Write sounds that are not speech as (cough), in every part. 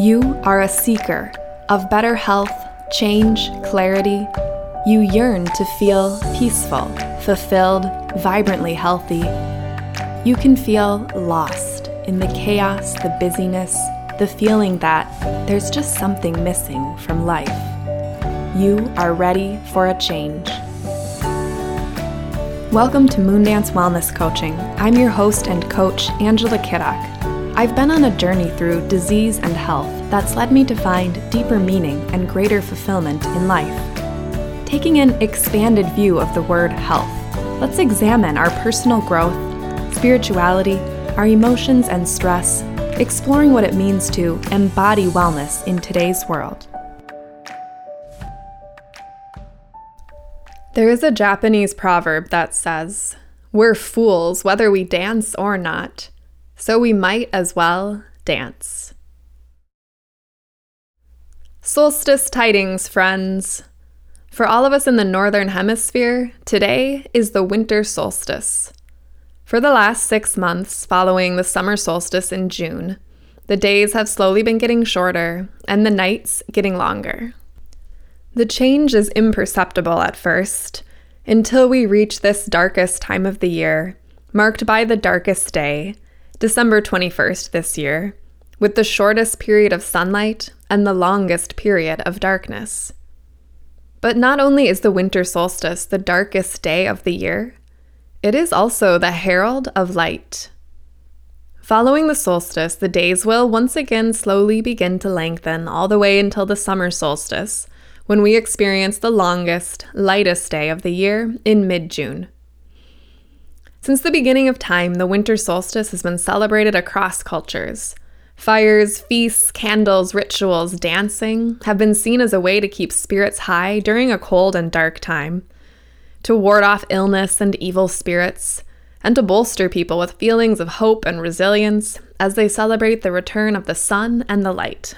You are a seeker of better health, change, clarity. You yearn to feel peaceful, fulfilled, vibrantly healthy. You can feel lost in the chaos, the busyness, the feeling that there's just something missing from life. You are ready for a change. Welcome to Moondance Wellness Coaching. I'm your host and coach, Angela Kiddock. I've been on a journey through disease and health that's led me to find deeper meaning and greater fulfillment in life. Taking an expanded view of the word health, let's examine our personal growth, spirituality, our emotions and stress, exploring what it means to embody wellness in today's world. There is a Japanese proverb that says, We're fools whether we dance or not, so we might as well dance. Solstice tidings, friends. For all of us in the Northern Hemisphere, today is the winter solstice. For the last six months following the summer solstice in June, the days have slowly been getting shorter and the nights getting longer. The change is imperceptible at first, until we reach this darkest time of the year, marked by the darkest day, December 21st this year, with the shortest period of sunlight and the longest period of darkness. But not only is the winter solstice the darkest day of the year, it is also the herald of light. Following the solstice, the days will once again slowly begin to lengthen all the way until the summer solstice, when we experience the longest, lightest day of the year in mid June. Since the beginning of time, the winter solstice has been celebrated across cultures. Fires, feasts, candles, rituals, dancing have been seen as a way to keep spirits high during a cold and dark time, to ward off illness and evil spirits, and to bolster people with feelings of hope and resilience as they celebrate the return of the sun and the light.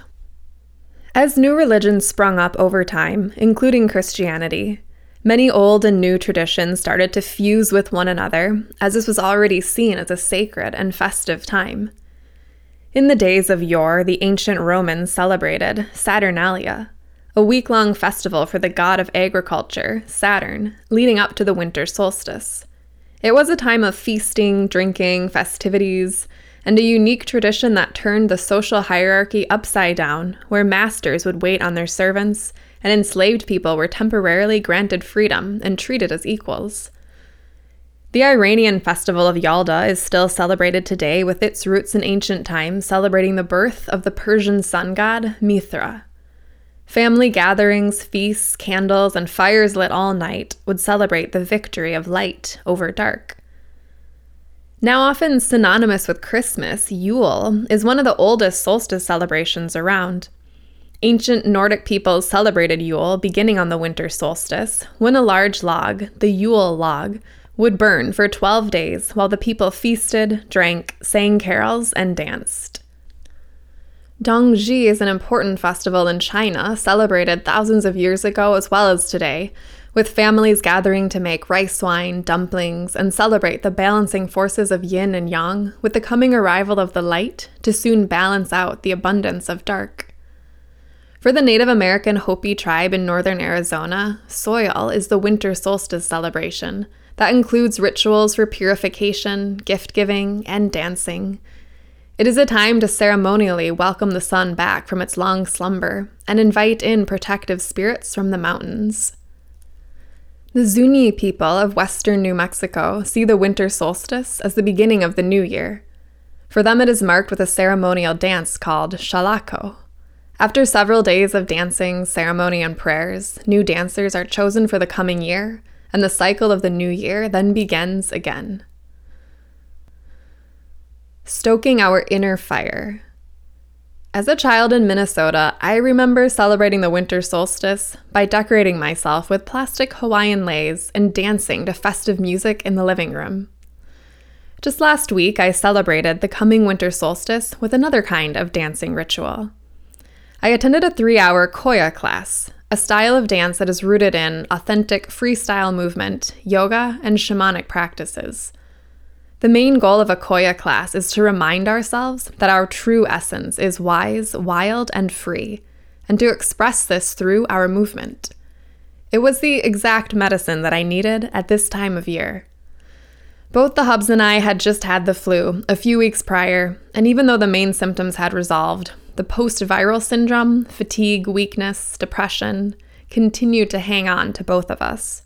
As new religions sprung up over time, including Christianity, many old and new traditions started to fuse with one another, as this was already seen as a sacred and festive time. In the days of yore, the ancient Romans celebrated Saturnalia, a week long festival for the god of agriculture, Saturn, leading up to the winter solstice. It was a time of feasting, drinking, festivities, and a unique tradition that turned the social hierarchy upside down, where masters would wait on their servants and enslaved people were temporarily granted freedom and treated as equals. The Iranian festival of Yalda is still celebrated today with its roots in ancient times, celebrating the birth of the Persian sun god Mithra. Family gatherings, feasts, candles, and fires lit all night would celebrate the victory of light over dark. Now, often synonymous with Christmas, Yule is one of the oldest solstice celebrations around. Ancient Nordic peoples celebrated Yule beginning on the winter solstice, when a large log, the Yule log, would burn for 12 days while the people feasted, drank, sang carols, and danced. Dongzhi is an important festival in China, celebrated thousands of years ago as well as today, with families gathering to make rice wine, dumplings, and celebrate the balancing forces of yin and yang with the coming arrival of the light to soon balance out the abundance of dark. For the Native American Hopi tribe in northern Arizona, Soyal is the winter solstice celebration that includes rituals for purification, gift giving, and dancing. It is a time to ceremonially welcome the sun back from its long slumber and invite in protective spirits from the mountains. The Zuni people of western New Mexico see the winter solstice as the beginning of the new year. For them, it is marked with a ceremonial dance called shalako. After several days of dancing, ceremony, and prayers, new dancers are chosen for the coming year, and the cycle of the new year then begins again. Stoking our inner fire. As a child in Minnesota, I remember celebrating the winter solstice by decorating myself with plastic Hawaiian leis and dancing to festive music in the living room. Just last week, I celebrated the coming winter solstice with another kind of dancing ritual. I attended a three hour Qoya class, a style of dance that is rooted in authentic freestyle movement, yoga, and shamanic practices. The main goal of a Qoya class is to remind ourselves that our true essence is wise, wild, and free, and to express this through our movement. It was the exact medicine that I needed at this time of year. Both the hubs and I had just had the flu a few weeks prior, and even though the main symptoms had resolved, the post viral syndrome, fatigue, weakness, depression continued to hang on to both of us.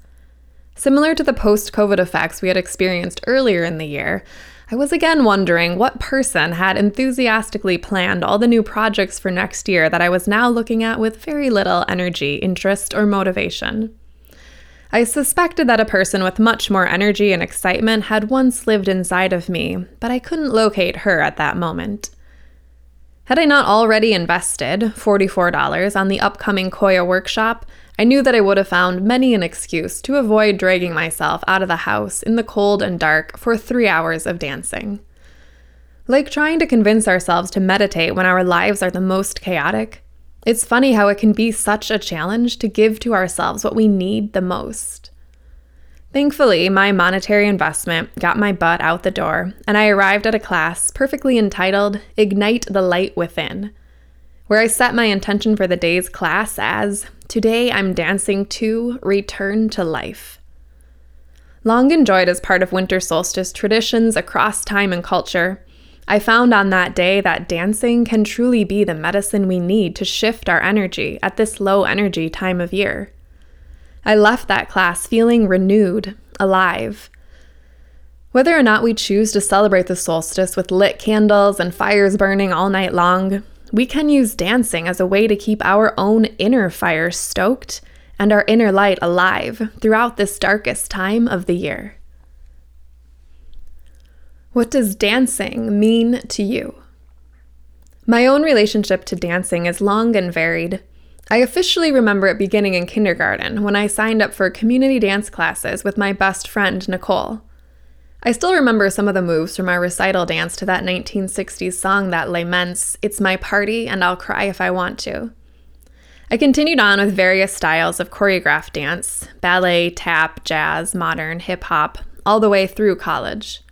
Similar to the post COVID effects we had experienced earlier in the year, I was again wondering what person had enthusiastically planned all the new projects for next year that I was now looking at with very little energy, interest, or motivation. I suspected that a person with much more energy and excitement had once lived inside of me, but I couldn't locate her at that moment. Had I not already invested $44 on the upcoming Qoya workshop, I knew that I would have found many an excuse to avoid dragging myself out of the house in the cold and dark for three hours of dancing. Like trying to convince ourselves to meditate when our lives are the most chaotic, it's funny how it can be such a challenge to give to ourselves what we need the most. Thankfully, my monetary investment got my butt out the door, and I arrived at a class perfectly entitled Ignite the Light Within, where I set my intention for the day's class as Today I'm dancing to Return to Life. Long enjoyed as part of winter solstice traditions across time and culture, I found on that day that dancing can truly be the medicine we need to shift our energy at this low energy time of year. I left that class feeling renewed, alive. Whether or not we choose to celebrate the solstice with lit candles and fires burning all night long, we can use dancing as a way to keep our own inner fire stoked and our inner light alive throughout this darkest time of the year. What does dancing mean to you? My own relationship to dancing is long and varied. I officially remember it beginning in kindergarten when I signed up for community dance classes with my best friend, Nicole. I still remember some of the moves from our recital dance to that 1960s song that laments, It's my party and I'll cry if I want to. I continued on with various styles of choreographed dance ballet, tap, jazz, modern, hip hop, all the way through college.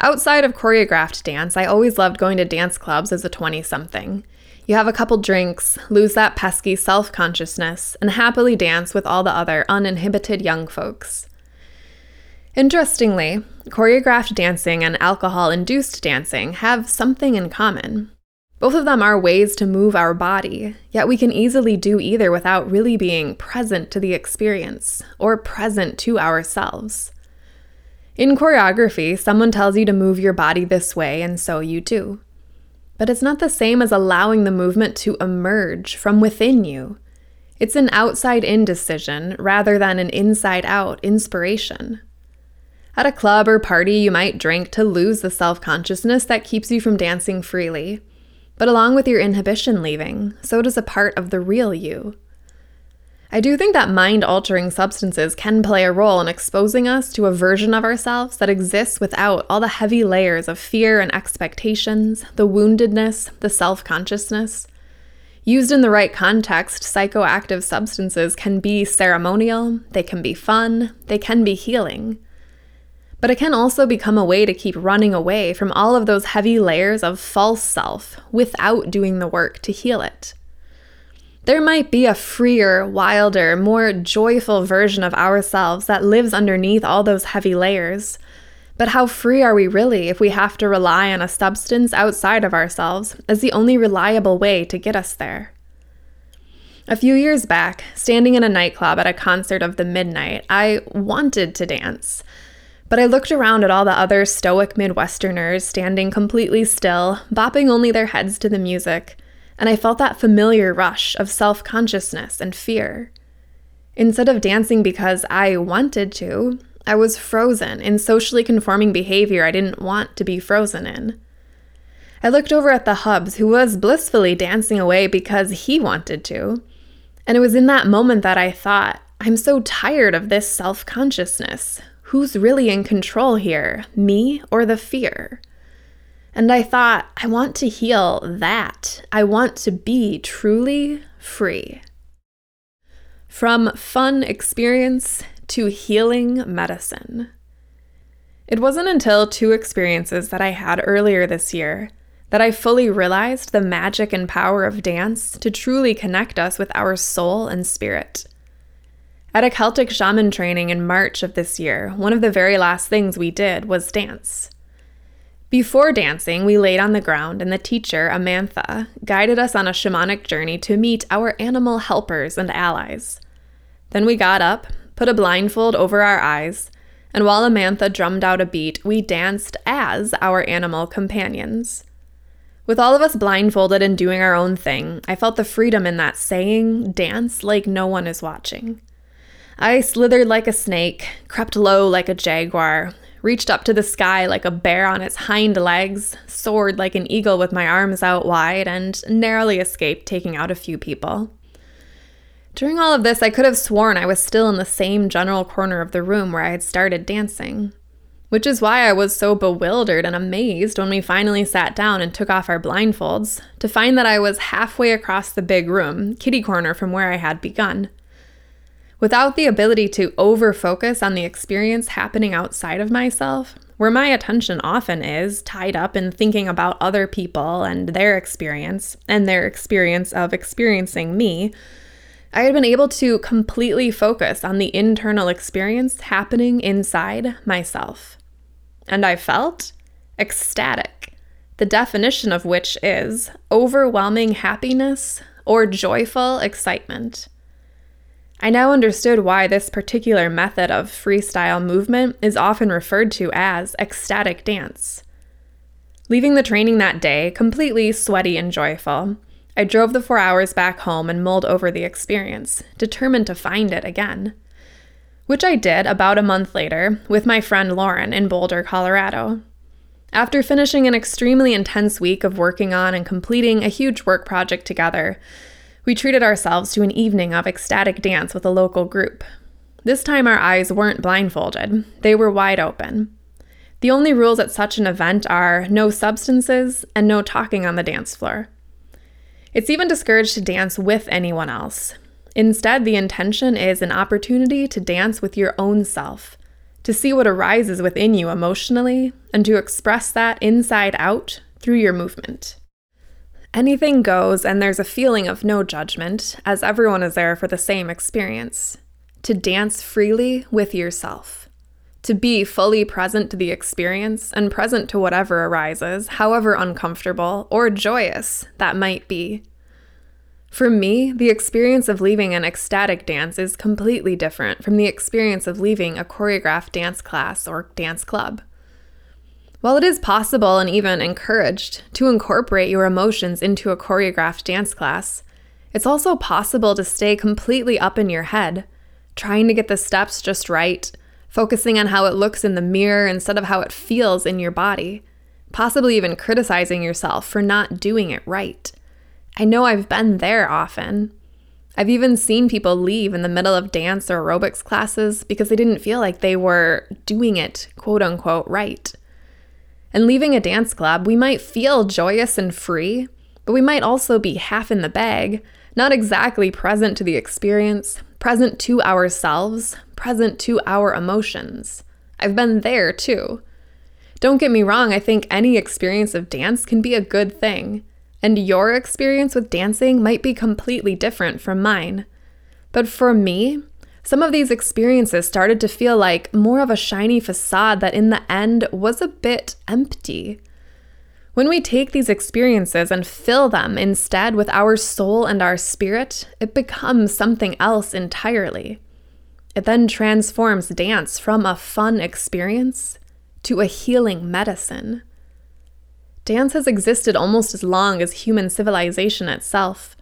Outside of choreographed dance, I always loved going to dance clubs as a 20 something. You have a couple drinks, lose that pesky self consciousness, and happily dance with all the other uninhibited young folks. Interestingly, choreographed dancing and alcohol induced dancing have something in common. Both of them are ways to move our body, yet we can easily do either without really being present to the experience or present to ourselves. In choreography, someone tells you to move your body this way, and so you do but it's not the same as allowing the movement to emerge from within you. It's an outside in decision rather than an inside out inspiration. At a club or party, you might drink to lose the self consciousness that keeps you from dancing freely. But along with your inhibition leaving, so does a part of the real you. I do think that mind altering substances can play a role in exposing us to a version of ourselves that exists without all the heavy layers of fear and expectations, the woundedness, the self consciousness. Used in the right context, psychoactive substances can be ceremonial, they can be fun, they can be healing. But it can also become a way to keep running away from all of those heavy layers of false self without doing the work to heal it. There might be a freer, wilder, more joyful version of ourselves that lives underneath all those heavy layers. But how free are we really if we have to rely on a substance outside of ourselves as the only reliable way to get us there? A few years back, standing in a nightclub at a concert of the midnight, I wanted to dance. But I looked around at all the other stoic Midwesterners standing completely still, bopping only their heads to the music, and I felt that familiar rush of self consciousness and fear. Instead of dancing because I wanted to, I was frozen in socially conforming behavior I didn't want to be frozen in. I looked over at the Hubs, who was blissfully dancing away because he wanted to. And it was in that moment that I thought, I'm so tired of this self consciousness. Who's really in control here, me or the fear? And I thought, I want to heal that. I want to be truly free. From fun experience to healing medicine. It wasn't until two experiences that I had earlier this year that I fully realized the magic and power of dance to truly connect us with our soul and spirit. At a Celtic shaman training in March of this year, one of the very last things we did was dance. Before dancing, we laid on the ground, and the teacher, Amantha, guided us on a shamanic journey to meet our animal helpers and allies. Then we got up, put a blindfold over our eyes, and while Amantha drummed out a beat, we danced as our animal companions. With all of us blindfolded and doing our own thing, I felt the freedom in that saying, dance like no one is watching. I slithered like a snake, crept low like a jaguar, reached up to the sky like a bear on its hind legs, soared like an eagle with my arms out wide, and narrowly escaped taking out a few people. During all of this, I could have sworn I was still in the same general corner of the room where I had started dancing. Which is why I was so bewildered and amazed when we finally sat down and took off our blindfolds to find that I was halfway across the big room, kitty corner from where I had begun. Without the ability to over focus on the experience happening outside of myself, where my attention often is tied up in thinking about other people and their experience and their experience of experiencing me, I had been able to completely focus on the internal experience happening inside myself. And I felt ecstatic, the definition of which is overwhelming happiness or joyful excitement. I now understood why this particular method of freestyle movement is often referred to as ecstatic dance. Leaving the training that day completely sweaty and joyful, I drove the four hours back home and mulled over the experience, determined to find it again. Which I did about a month later with my friend Lauren in Boulder, Colorado. After finishing an extremely intense week of working on and completing a huge work project together, we treated ourselves to an evening of ecstatic dance with a local group. This time our eyes weren't blindfolded, they were wide open. The only rules at such an event are no substances and no talking on the dance floor. It's even discouraged to dance with anyone else. Instead, the intention is an opportunity to dance with your own self, to see what arises within you emotionally, and to express that inside out through your movement. Anything goes, and there's a feeling of no judgment, as everyone is there for the same experience. To dance freely with yourself. To be fully present to the experience and present to whatever arises, however uncomfortable or joyous that might be. For me, the experience of leaving an ecstatic dance is completely different from the experience of leaving a choreographed dance class or dance club. While it is possible and even encouraged to incorporate your emotions into a choreographed dance class, it's also possible to stay completely up in your head, trying to get the steps just right, focusing on how it looks in the mirror instead of how it feels in your body, possibly even criticizing yourself for not doing it right. I know I've been there often. I've even seen people leave in the middle of dance or aerobics classes because they didn't feel like they were doing it, quote unquote, right. And leaving a dance club, we might feel joyous and free, but we might also be half in the bag, not exactly present to the experience, present to ourselves, present to our emotions. I've been there too. Don't get me wrong, I think any experience of dance can be a good thing, and your experience with dancing might be completely different from mine. But for me, some of these experiences started to feel like more of a shiny facade that in the end was a bit empty. When we take these experiences and fill them instead with our soul and our spirit, it becomes something else entirely. It then transforms dance from a fun experience to a healing medicine. Dance has existed almost as long as human civilization itself.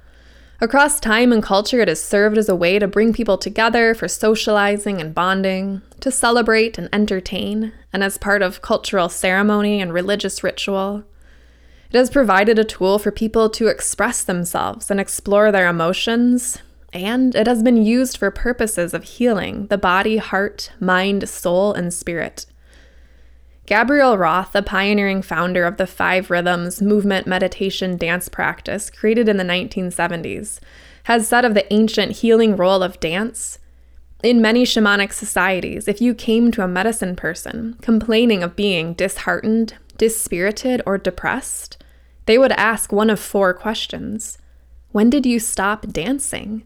Across time and culture, it has served as a way to bring people together for socializing and bonding, to celebrate and entertain, and as part of cultural ceremony and religious ritual. It has provided a tool for people to express themselves and explore their emotions, and it has been used for purposes of healing the body, heart, mind, soul, and spirit. Gabrielle Roth, the pioneering founder of the Five Rhythms movement meditation dance practice created in the 1970s, has said of the ancient healing role of dance In many shamanic societies, if you came to a medicine person complaining of being disheartened, dispirited, or depressed, they would ask one of four questions When did you stop dancing?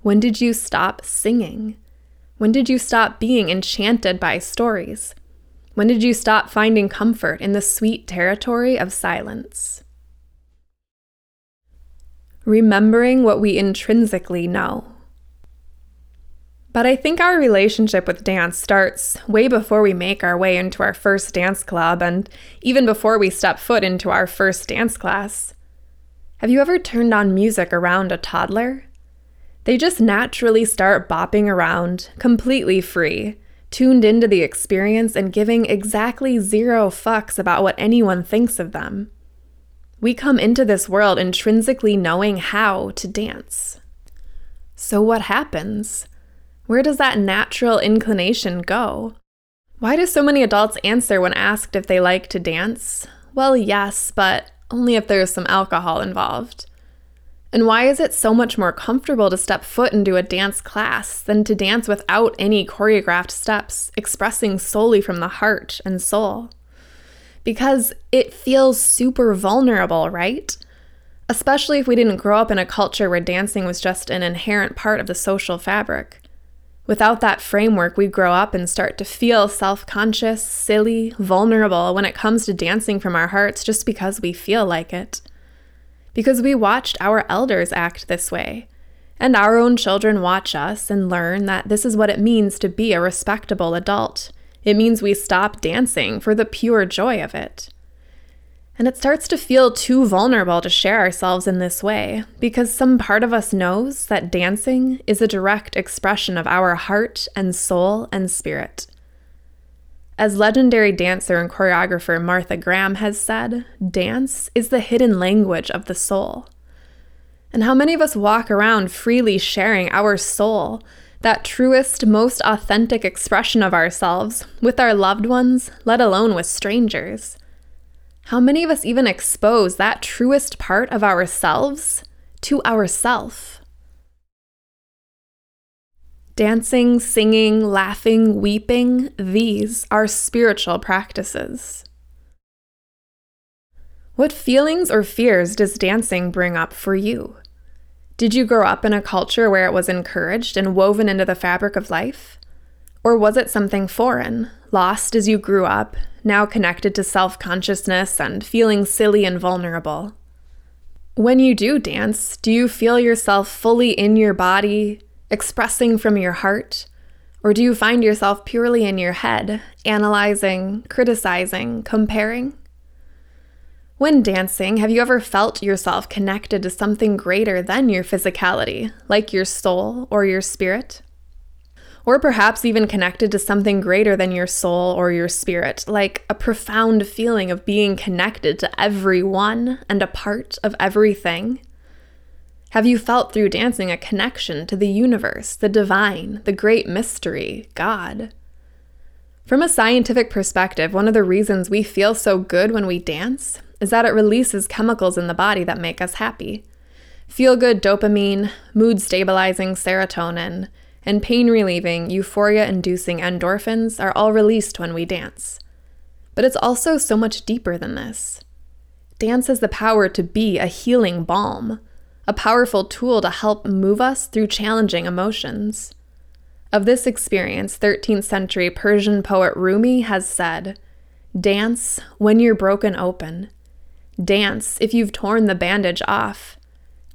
When did you stop singing? When did you stop being enchanted by stories? When did you stop finding comfort in the sweet territory of silence? Remembering what we intrinsically know. But I think our relationship with dance starts way before we make our way into our first dance club and even before we step foot into our first dance class. Have you ever turned on music around a toddler? They just naturally start bopping around, completely free, tuned into the experience and giving exactly zero fucks about what anyone thinks of them. We come into this world intrinsically knowing how to dance. So, what happens? Where does that natural inclination go? Why do so many adults answer when asked if they like to dance? Well, yes, but only if there's some alcohol involved. And why is it so much more comfortable to step foot into a dance class than to dance without any choreographed steps, expressing solely from the heart and soul? Because it feels super vulnerable, right? Especially if we didn't grow up in a culture where dancing was just an inherent part of the social fabric. Without that framework, we grow up and start to feel self conscious, silly, vulnerable when it comes to dancing from our hearts just because we feel like it. Because we watched our elders act this way, and our own children watch us and learn that this is what it means to be a respectable adult. It means we stop dancing for the pure joy of it. And it starts to feel too vulnerable to share ourselves in this way because some part of us knows that dancing is a direct expression of our heart and soul and spirit. As legendary dancer and choreographer Martha Graham has said, dance is the hidden language of the soul. And how many of us walk around freely sharing our soul, that truest, most authentic expression of ourselves, with our loved ones, let alone with strangers? How many of us even expose that truest part of ourselves to ourself? Dancing, singing, laughing, weeping, these are spiritual practices. What feelings or fears does dancing bring up for you? Did you grow up in a culture where it was encouraged and woven into the fabric of life? Or was it something foreign, lost as you grew up, now connected to self consciousness and feeling silly and vulnerable? When you do dance, do you feel yourself fully in your body, expressing from your heart? Or do you find yourself purely in your head, analyzing, criticizing, comparing? When dancing, have you ever felt yourself connected to something greater than your physicality, like your soul or your spirit? or perhaps even connected to something greater than your soul or your spirit, like a profound feeling of being connected to everyone and a part of everything? Have you felt through dancing a connection to the universe, the divine, the great mystery, God? From a scientific perspective, one of the reasons we feel so good when we dance is that it releases chemicals in the body that make us happy. Feel good dopamine, mood stabilizing serotonin, and pain relieving, euphoria inducing endorphins are all released when we dance. But it's also so much deeper than this. Dance has the power to be a healing balm, a powerful tool to help move us through challenging emotions. Of this experience, 13th century Persian poet Rumi has said, Dance when you're broken open. Dance if you've torn the bandage off.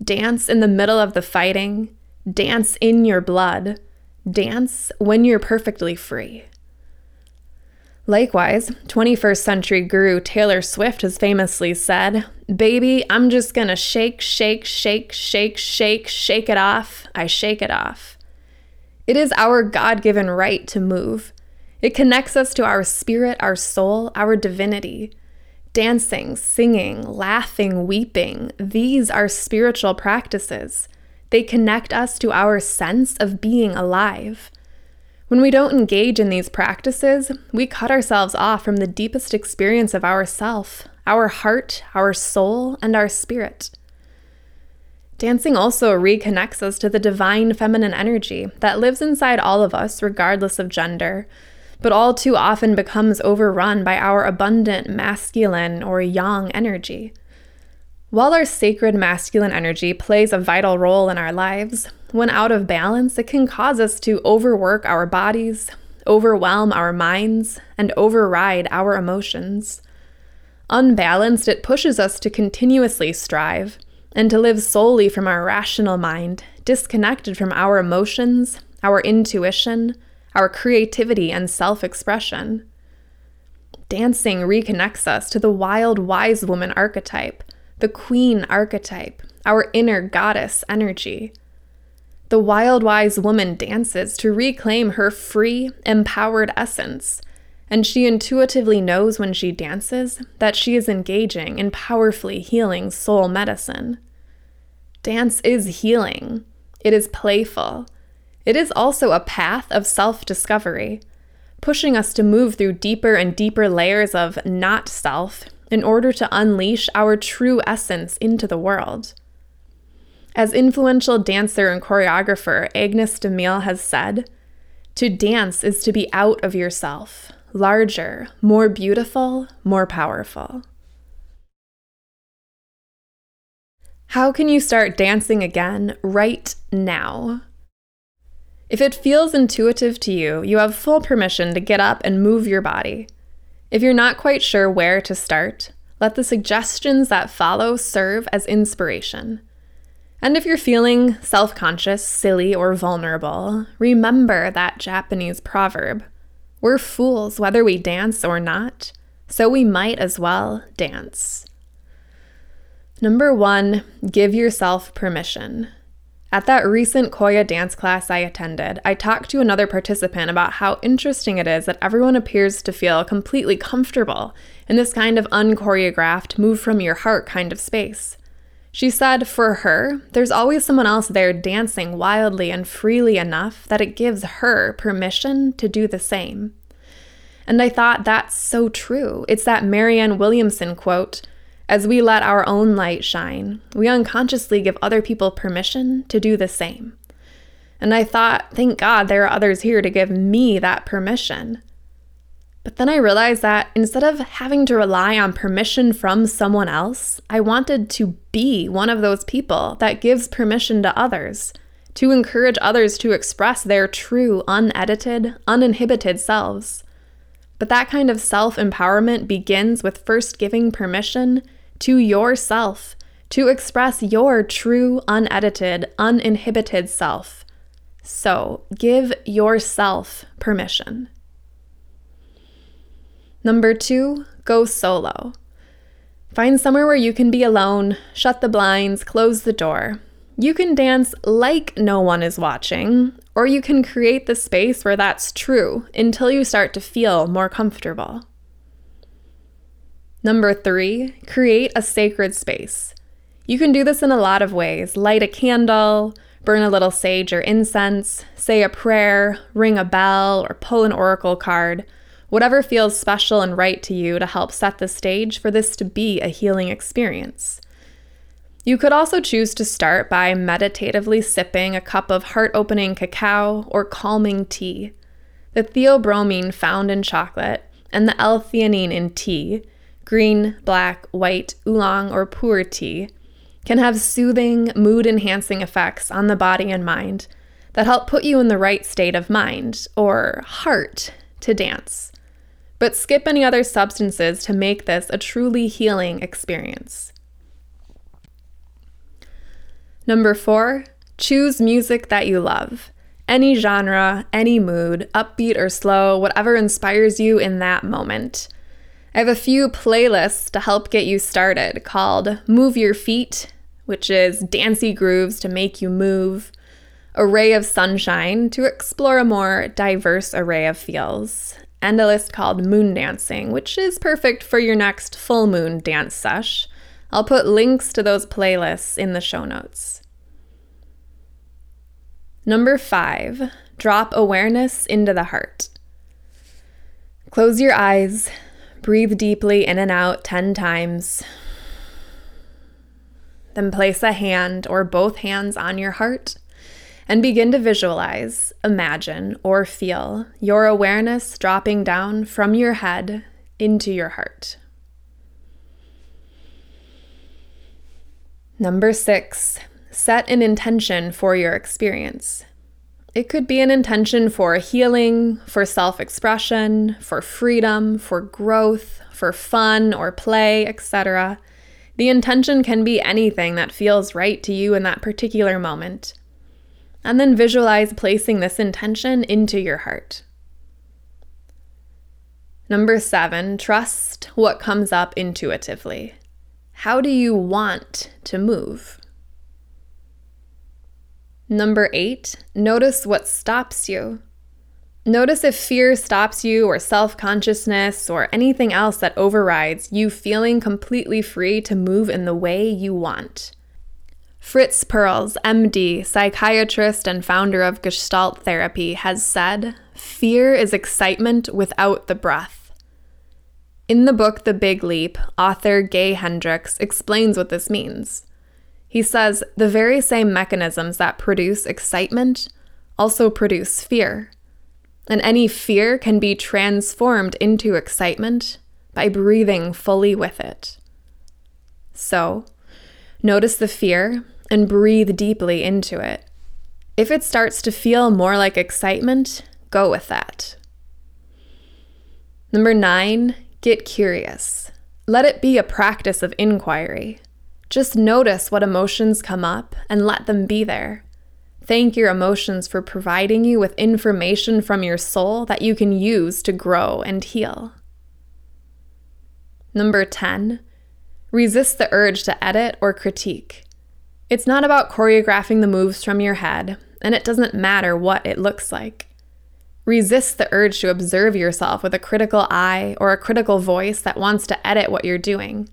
Dance in the middle of the fighting. Dance in your blood. Dance when you're perfectly free. Likewise, 21st century guru Taylor Swift has famously said, Baby, I'm just gonna shake, shake, shake, shake, shake, shake it off. I shake it off. It is our God given right to move. It connects us to our spirit, our soul, our divinity. Dancing, singing, laughing, weeping, these are spiritual practices. They connect us to our sense of being alive. When we don't engage in these practices, we cut ourselves off from the deepest experience of ourself, our heart, our soul, and our spirit. Dancing also reconnects us to the divine feminine energy that lives inside all of us, regardless of gender, but all too often becomes overrun by our abundant masculine or yang energy. While our sacred masculine energy plays a vital role in our lives, when out of balance, it can cause us to overwork our bodies, overwhelm our minds, and override our emotions. Unbalanced, it pushes us to continuously strive and to live solely from our rational mind, disconnected from our emotions, our intuition, our creativity, and self expression. Dancing reconnects us to the wild wise woman archetype, the queen archetype, our inner goddess energy. The wild wise woman dances to reclaim her free, empowered essence, and she intuitively knows when she dances that she is engaging in powerfully healing soul medicine. Dance is healing, it is playful. It is also a path of self discovery, pushing us to move through deeper and deeper layers of not self in order to unleash our true essence into the world. As influential dancer and choreographer Agnes de Mille has said, to dance is to be out of yourself, larger, more beautiful, more powerful. How can you start dancing again right now? If it feels intuitive to you, you have full permission to get up and move your body. If you're not quite sure where to start, let the suggestions that follow serve as inspiration. And if you're feeling self conscious, silly, or vulnerable, remember that Japanese proverb We're fools whether we dance or not, so we might as well dance. Number one, give yourself permission. At that recent Qoya dance class I attended, I talked to another participant about how interesting it is that everyone appears to feel completely comfortable in this kind of unchoreographed, move from your heart kind of space. She said for her, there's always someone else there dancing wildly and freely enough that it gives her permission to do the same. And I thought that's so true. It's that Marianne Williamson quote As we let our own light shine, we unconsciously give other people permission to do the same. And I thought, thank God there are others here to give me that permission. But then I realized that instead of having to rely on permission from someone else, I wanted to be one of those people that gives permission to others, to encourage others to express their true, unedited, uninhibited selves. But that kind of self empowerment begins with first giving permission to yourself to express your true, unedited, uninhibited self. So give yourself permission. Number two, go solo. Find somewhere where you can be alone, shut the blinds, close the door. You can dance like no one is watching, or you can create the space where that's true until you start to feel more comfortable. Number three, create a sacred space. You can do this in a lot of ways light a candle, burn a little sage or incense, say a prayer, ring a bell, or pull an oracle card whatever feels special and right to you to help set the stage for this to be a healing experience. You could also choose to start by meditatively sipping a cup of heart opening cacao or calming tea. The theobromine found in chocolate and the L theanine in tea, green, black, white, oolong, or pu'er tea, can have soothing, mood enhancing effects on the body and mind that help put you in the right state of mind or heart to dance but skip any other substances to make this a truly healing experience. Number four, choose music that you love. Any genre, any mood, upbeat or slow, whatever inspires you in that moment. I have a few playlists to help get you started called Move Your Feet, which is dancey grooves to make you move, A Ray of Sunshine to explore a more diverse array of feels, and a list called Moon Dancing, which is perfect for your next full moon dance sesh. I'll put links to those playlists in the show notes. Number five, drop awareness into the heart. Close your eyes, breathe deeply in and out 10 times. then place a hand or both hands on your heart and begin to visualize, imagine, or feel your awareness dropping down from your head into your heart. Number six, set an intention for your experience. It could be an intention for healing, for self expression, for freedom, for growth, for fun or play, etc. The intention can be anything that feels right to you in that particular moment. And then visualize placing this intention into your heart. Number seven, trust what comes up intuitively. How do you want to move? Number eight, notice what stops you. Notice if fear stops you, or self consciousness, or anything else that overrides you feeling completely free to move in the way you want. Fritz Perls, MD, psychiatrist and founder of Gestalt therapy, has said fear is excitement without the breath. In the book The Big Leap, author Gay Hendricks explains what this means. He says the very same mechanisms that produce excitement also produce fear. And any fear can be transformed into excitement by breathing fully with it. So, notice the fear and breathe deeply into it. If it starts to feel more like excitement, go with that. Number nine, get curious. Let it be a practice of inquiry. Just notice what emotions come up and let them be there. Thank your emotions for providing you with information from your soul that you can use to grow and heal. Number 10, resist the urge to edit or critique. It's not about choreographing the moves from your head, and it doesn't matter what it looks like. Resist the urge to observe yourself with a critical eye or a critical voice that wants to edit what you're doing.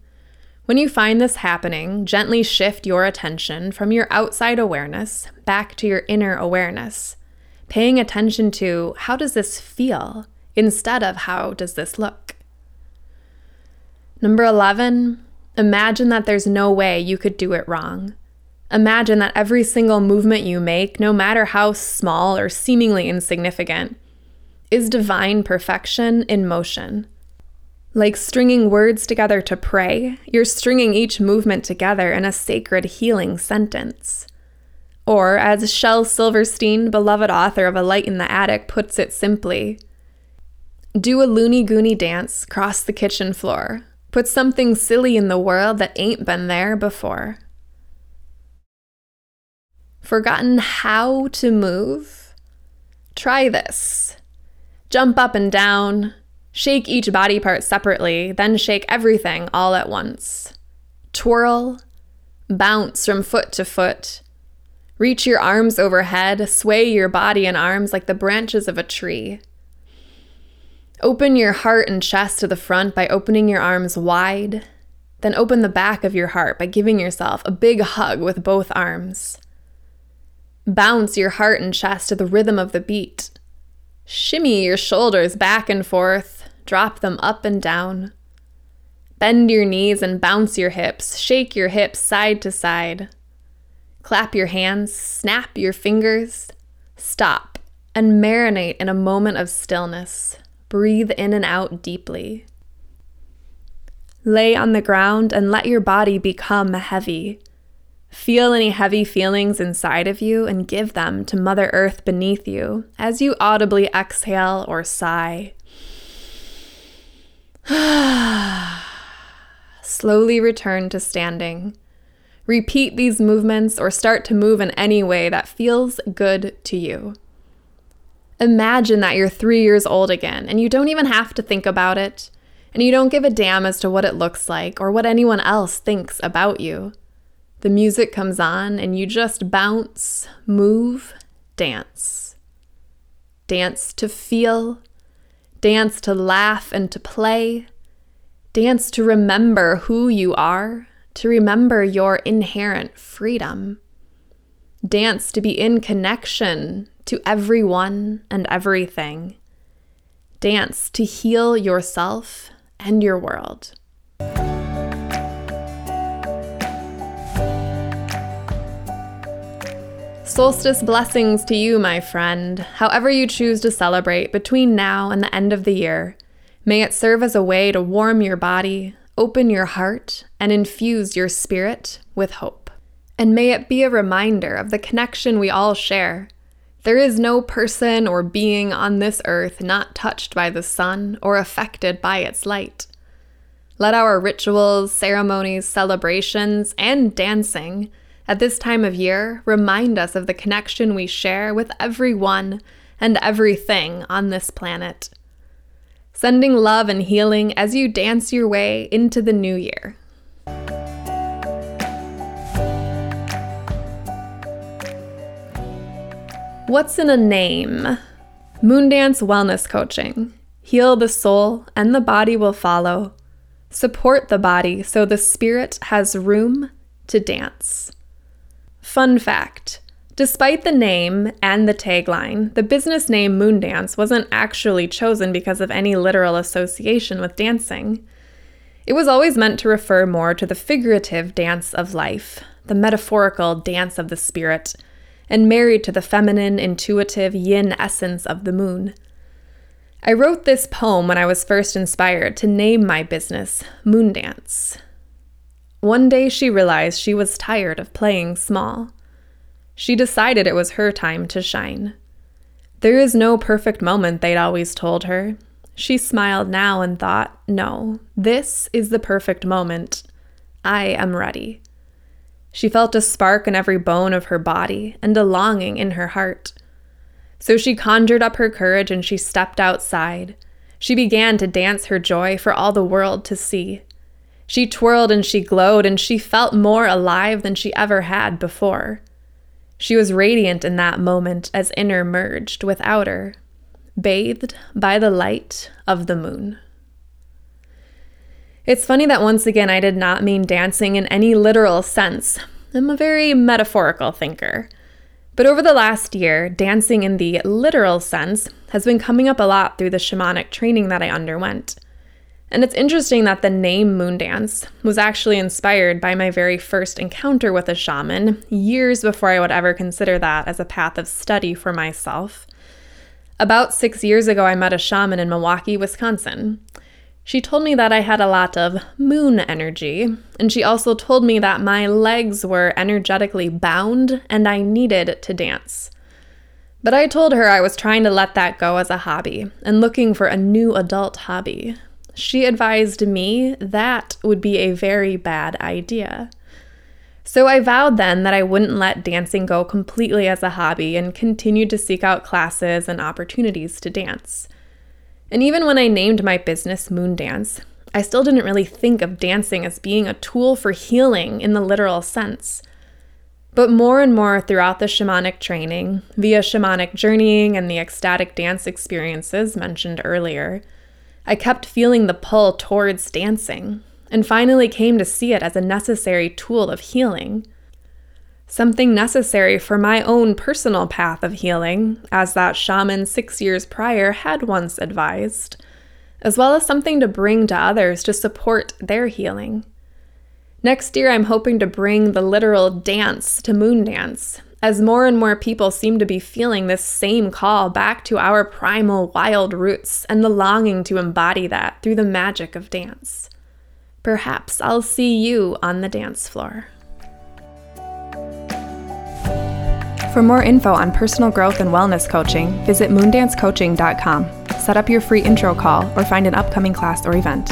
When you find this happening, gently shift your attention from your outside awareness back to your inner awareness, paying attention to how does this feel instead of how does this look. Number 11, imagine that there's no way you could do it wrong. Imagine that every single movement you make, no matter how small or seemingly insignificant, is divine perfection in motion. Like stringing words together to pray, you're stringing each movement together in a sacred healing sentence. Or, as Shel Silverstein, beloved author of A Light in the Attic, puts it simply, do a loony goony dance cross the kitchen floor. Put something silly in the world that ain't been there before. Forgotten how to move? Try this. Jump up and down, Shake each body part separately, then shake everything all at once. Twirl, bounce from foot to foot. Reach your arms overhead, sway your body and arms like the branches of a tree. Open your heart and chest to the front by opening your arms wide. Then open the back of your heart by giving yourself a big hug with both arms. Bounce your heart and chest to the rhythm of the beat. Shimmy your shoulders back and forth, drop them up and down. Bend your knees and bounce your hips, shake your hips side to side. Clap your hands, snap your fingers, stop, and marinate in a moment of stillness. Breathe in and out deeply. Lay on the ground and let your body become heavy. Feel any heavy feelings inside of you and give them to Mother Earth beneath you as you audibly exhale or sigh. (sighs) Slowly return to standing. Repeat these movements or start to move in any way that feels good to you. Imagine that you're three years old again and you don't even have to think about it, and you don't give a damn as to what it looks like or what anyone else thinks about you. The music comes on and you just bounce, move, dance. Dance to feel Dance to laugh and to play. Dance to remember who you are, to remember your inherent freedom. Dance to be in connection to everyone and everything. Dance to heal yourself and your world. Solstice blessings to you, my friend, however you choose to celebrate between now and the end of the year. May it serve as a way to warm your body, open your heart, and infuse your spirit with hope. And may it be a reminder of the connection we all share. There is no person or being on this earth not touched by the sun or affected by its light. Let our rituals, ceremonies, celebrations, and dancing at this time of year remind us of the connection we share with everyone and everything on this planet. Sending love and healing as you dance your way into the new year. What's in a name? Moondance Wellness Coaching. Heal the soul and the body will follow. Support the body so the spirit has room to dance. Fun fact Despite the name and the tagline, the business name Moondance wasn't actually chosen because of any literal association with dancing. It was always meant to refer more to the figurative dance of life, the metaphorical dance of the spirit, and married to the feminine, intuitive yin essence of the moon. I wrote this poem when I was first inspired to name my business Moondance. One day she realized she was tired of playing small. She decided it was her time to shine. There is no perfect moment, they'd always told her. She smiled now and thought, no, this is the perfect moment. I am ready. She felt a spark in every bone of her body and a longing in her heart. So she conjured up her courage and she stepped outside. She began to dance her joy for all the world to see. She twirled and she glowed, and she felt more alive than she ever had before. She was radiant in that moment as inner merged with outer, bathed by the light of the moon. It's funny that once again I did not mean dancing in any literal sense. I'm a very metaphorical thinker. But over the last year, dancing in the literal sense has been coming up a lot through the shamanic training that I underwent. And it's interesting that the name Moondance was actually inspired by my very first encounter with a shaman, years before I would ever consider that as a path of study for myself. About six years ago, I met a shaman in Milwaukee, Wisconsin. She told me that I had a lot of moon energy, and she also told me that my legs were energetically bound and I needed to dance. But I told her I was trying to let that go as a hobby and looking for a new adult hobby, she advised me that would be a very bad idea. So I vowed then that I wouldn't let dancing go completely as a hobby and continued to seek out classes and opportunities to dance. And even when I named my business Moondance, I still didn't really think of dancing as being a tool for healing in the literal sense. But more and more throughout the shamanic training, via shamanic journeying and the ecstatic dance experiences mentioned earlier, I kept feeling the pull towards dancing, and finally came to see it as a necessary tool of healing. Something necessary for my own personal path of healing, as that shaman six years prior had once advised, as well as something to bring to others to support their healing. Next year, I'm hoping to bring the literal dance to Moondance as more and more people seem to be feeling this same call back to our primal wild roots and the longing to embody that through the magic of dance. Perhaps I'll see you on the dance floor. For more info on personal growth and wellness coaching, visit moondancecoaching.com. Set up your free intro call or find an upcoming class or event.